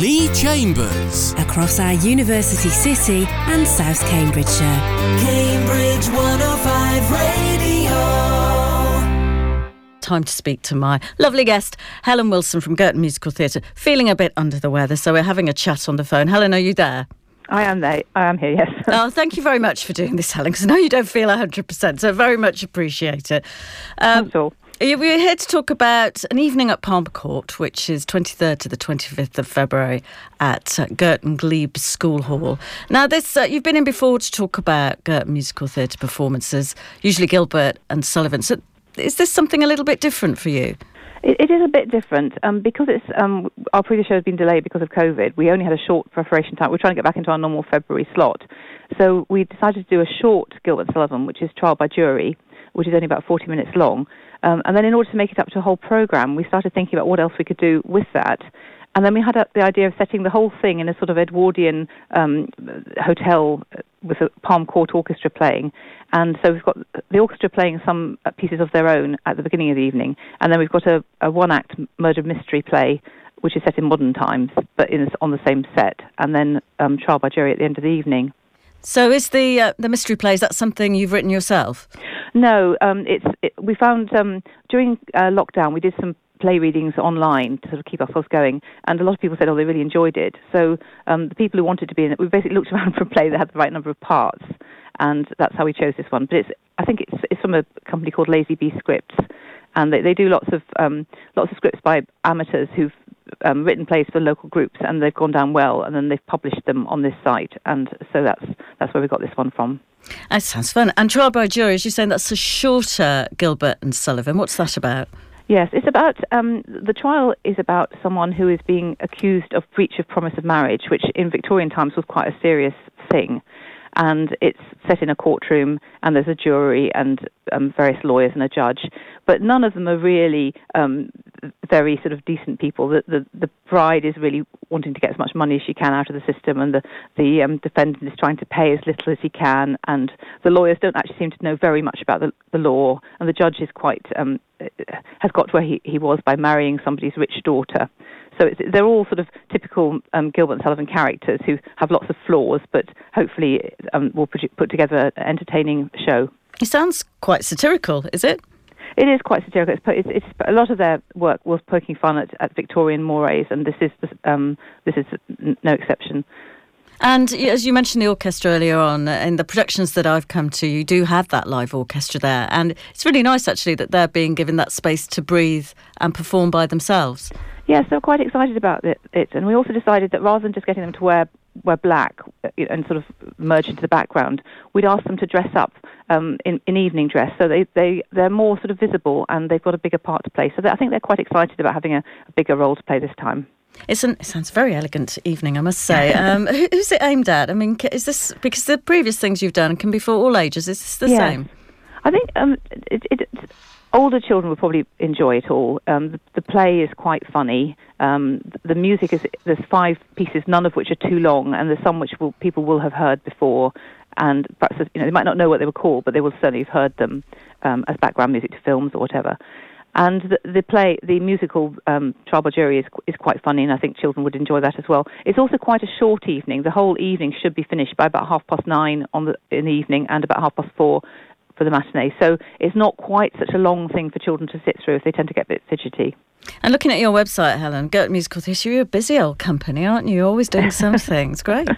Leigh Chambers. across our university city and South Cambridgeshire. Cambridge 105 Radio. Time to speak to my lovely guest, Helen Wilson from Girton Musical Theatre. Feeling a bit under the weather, so we're having a chat on the phone. Helen, are you there? I am there. I am here. Yes. oh, thank you very much for doing this, Helen, because I know you don't feel 100%, so very much appreciate it. Um, That's all. We're here to talk about an evening at Palm Court, which is 23rd to the 25th of February at uh, Girton Glebe School Hall. Now, this uh, you've been in before to talk about Girton musical theatre performances, usually Gilbert and Sullivan. So, is this something a little bit different for you? It, it is a bit different um, because it's um, our previous show has been delayed because of COVID. We only had a short preparation time. We're trying to get back into our normal February slot, so we decided to do a short Gilbert Sullivan, which is trial by jury, which is only about 40 minutes long. Um, and then, in order to make it up to a whole program, we started thinking about what else we could do with that. And then we had the idea of setting the whole thing in a sort of Edwardian um, hotel with a Palm Court orchestra playing. And so we've got the orchestra playing some pieces of their own at the beginning of the evening. And then we've got a, a one act murder mystery play, which is set in modern times, but in, on the same set. And then um, Trial by Jury at the end of the evening. So, is the uh, the mystery play is that something you've written yourself? No, um, it's it, we found um, during uh, lockdown we did some play readings online to sort of keep ourselves going, and a lot of people said, oh, they really enjoyed it. So um, the people who wanted to be in it, we basically looked around for a play that had the right number of parts, and that's how we chose this one. But it's I think it's it's from a company called Lazy Bee Scripts, and they, they do lots of um, lots of scripts by amateurs who've um, written plays for local groups, and they've gone down well, and then they've published them on this site, and so that's that's where we got this one from. That sounds fun. And Trial by Jury, as you're saying, that's a shorter Gilbert and Sullivan. What's that about? Yes, it's about um, the trial is about someone who is being accused of breach of promise of marriage, which in Victorian times was quite a serious thing. And it's set in a courtroom, and there's a jury and um, various lawyers and a judge, but none of them are really um, very sort of decent people. The, the the bride is really wanting to get as much money as she can out of the system, and the the um, defendant is trying to pay as little as he can, and the lawyers don't actually seem to know very much about the the law, and the judge is quite um, has got to where he, he was by marrying somebody's rich daughter. So it's, they're all sort of typical um, Gilbert and Sullivan characters who have lots of flaws, but hopefully um, will put, put together an entertaining show. It sounds quite satirical, is it? It is quite satirical. It's, it's, it's a lot of their work was poking fun at, at Victorian mores, and this is um, this is no exception. And as you mentioned the orchestra earlier on, uh, in the productions that I've come to, you do have that live orchestra there. And it's really nice, actually, that they're being given that space to breathe and perform by themselves. Yes, they're quite excited about it, it. And we also decided that rather than just getting them to wear wear black uh, and sort of merge into the background, we'd ask them to dress up um, in, in evening dress, so they they they're more sort of visible and they've got a bigger part to play. So I think they're quite excited about having a, a bigger role to play this time. It's an, it sounds very elegant evening, I must say. Um, who, who's it aimed at? I mean, is this because the previous things you've done can be for all ages? Is this the Yes. same? I think um, it, it, older children will probably enjoy it all. Um, the, the play is quite funny. Um, the music is there's five pieces, none of which are too long, and there's some which will, people will have heard before, and perhaps you know they might not know what they were called, but they will certainly have heard them um, as background music to films or whatever. And the, the play, the musical um, Trial by Jury is is quite funny, and I think children would enjoy that as well. It's also quite a short evening. The whole evening should be finished by about half past nine on the in the evening, and about half past four for the matinee. So it's not quite such a long thing for children to sit through if they tend to get a bit fidgety. And looking at your website, Helen, Girton Musical Theatre, you're a busy old company, aren't you? You're always doing something. It's great.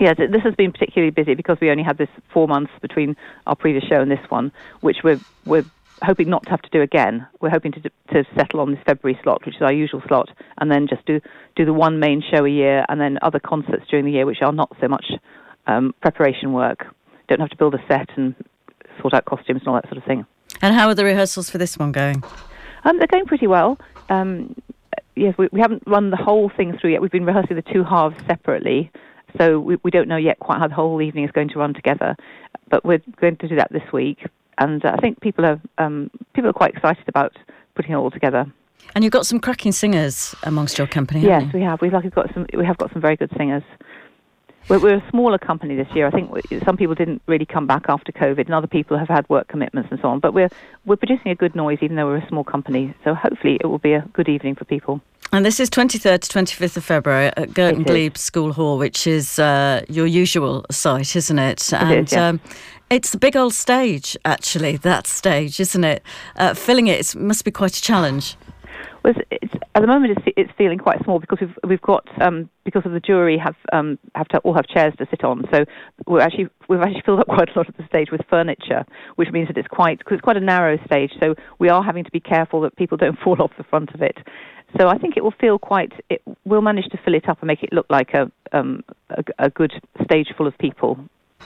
Yeah, th- this has been particularly busy because we only had this four months between our previous show and this one, which we're we're hoping not to have to do again. We're hoping to to settle on this February slot, which is our usual slot, and then just do do the one main show a year, and then other concerts during the year, which are not so much um, preparation work. Don't have to build a set and sort out costumes and all that sort of thing. and how are the rehearsals for this one going? Um, they're going pretty well. Um, yes, we, we haven't run the whole thing through yet. We've been rehearsing the two halves separately, so we, we don't know yet quite how the whole evening is going to run together. But we're going to do that this week, and uh, I think people are um, people are quite excited about putting it all together. And you've got some cracking singers amongst your company, Yes, you? we have. We've like got some. We have got some very good singers. We're, we're a smaller company this year. I think we, some people didn't really come back after COVID, and other people have had work commitments and so on. But we're we're producing a good noise, even though we're a small company. So hopefully, it will be a good evening for people. And this is 23rd to 25th of February at Girton Glebe School Hall, which is uh, your usual site, isn't it? It and is, yeah. um, it's a big old stage, actually, that stage, isn't it? Uh, filling it must be quite a challenge. Well, it's, at the moment, it's, it's feeling quite small because we've we've got um, because of the jury have um, have to all have chairs to sit on. So we're actually we've actually filled up quite a lot of the stage with furniture, which means that it's quite cause it's quite a narrow stage. So we are having to be careful that people don't fall off the front of it. So I think it will feel quite. It, we'll manage to fill it up and make it look like a um, a, a good stage full of people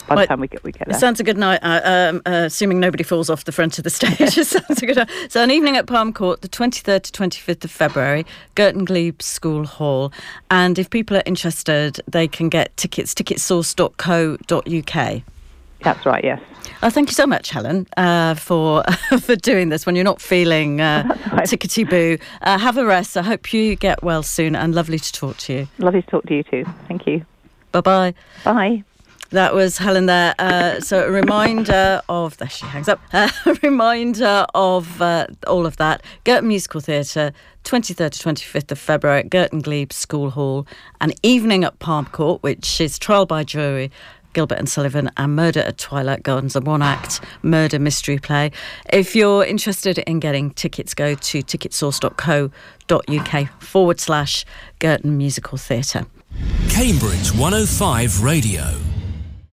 by Well, the time we get we get It there. sounds a good night, uh, um, uh, assuming nobody falls off the front of the stage. it sounds a good night. So, an evening at Palm Court, the 23rd to 25th of February, Girton Glebe School Hall. And if people are interested, they can get tickets, ticketsource.co.uk. That's right. Yes. Oh, thank you so much, Helen, uh, for for doing this when you're not feeling uh, right. tickety boo. Uh, have a rest. I hope you get well soon and lovely to talk to you. Lovely to talk to you too. Thank you. Bye bye. Bye. That was Helen there. Uh, so a reminder of there she hangs up. A reminder of uh, all of that. Girton Musical Theatre, 23rd to 25th of February at Girton Glebe School Hall. An evening at Palm Court, which is trial by jury. Gilbert and Sullivan and Murder at Twilight Gardens, a one act murder mystery play. If you're interested in getting tickets, go to ticketsource.co.uk forward slash Girton Musical Theatre. Cambridge 105 Radio.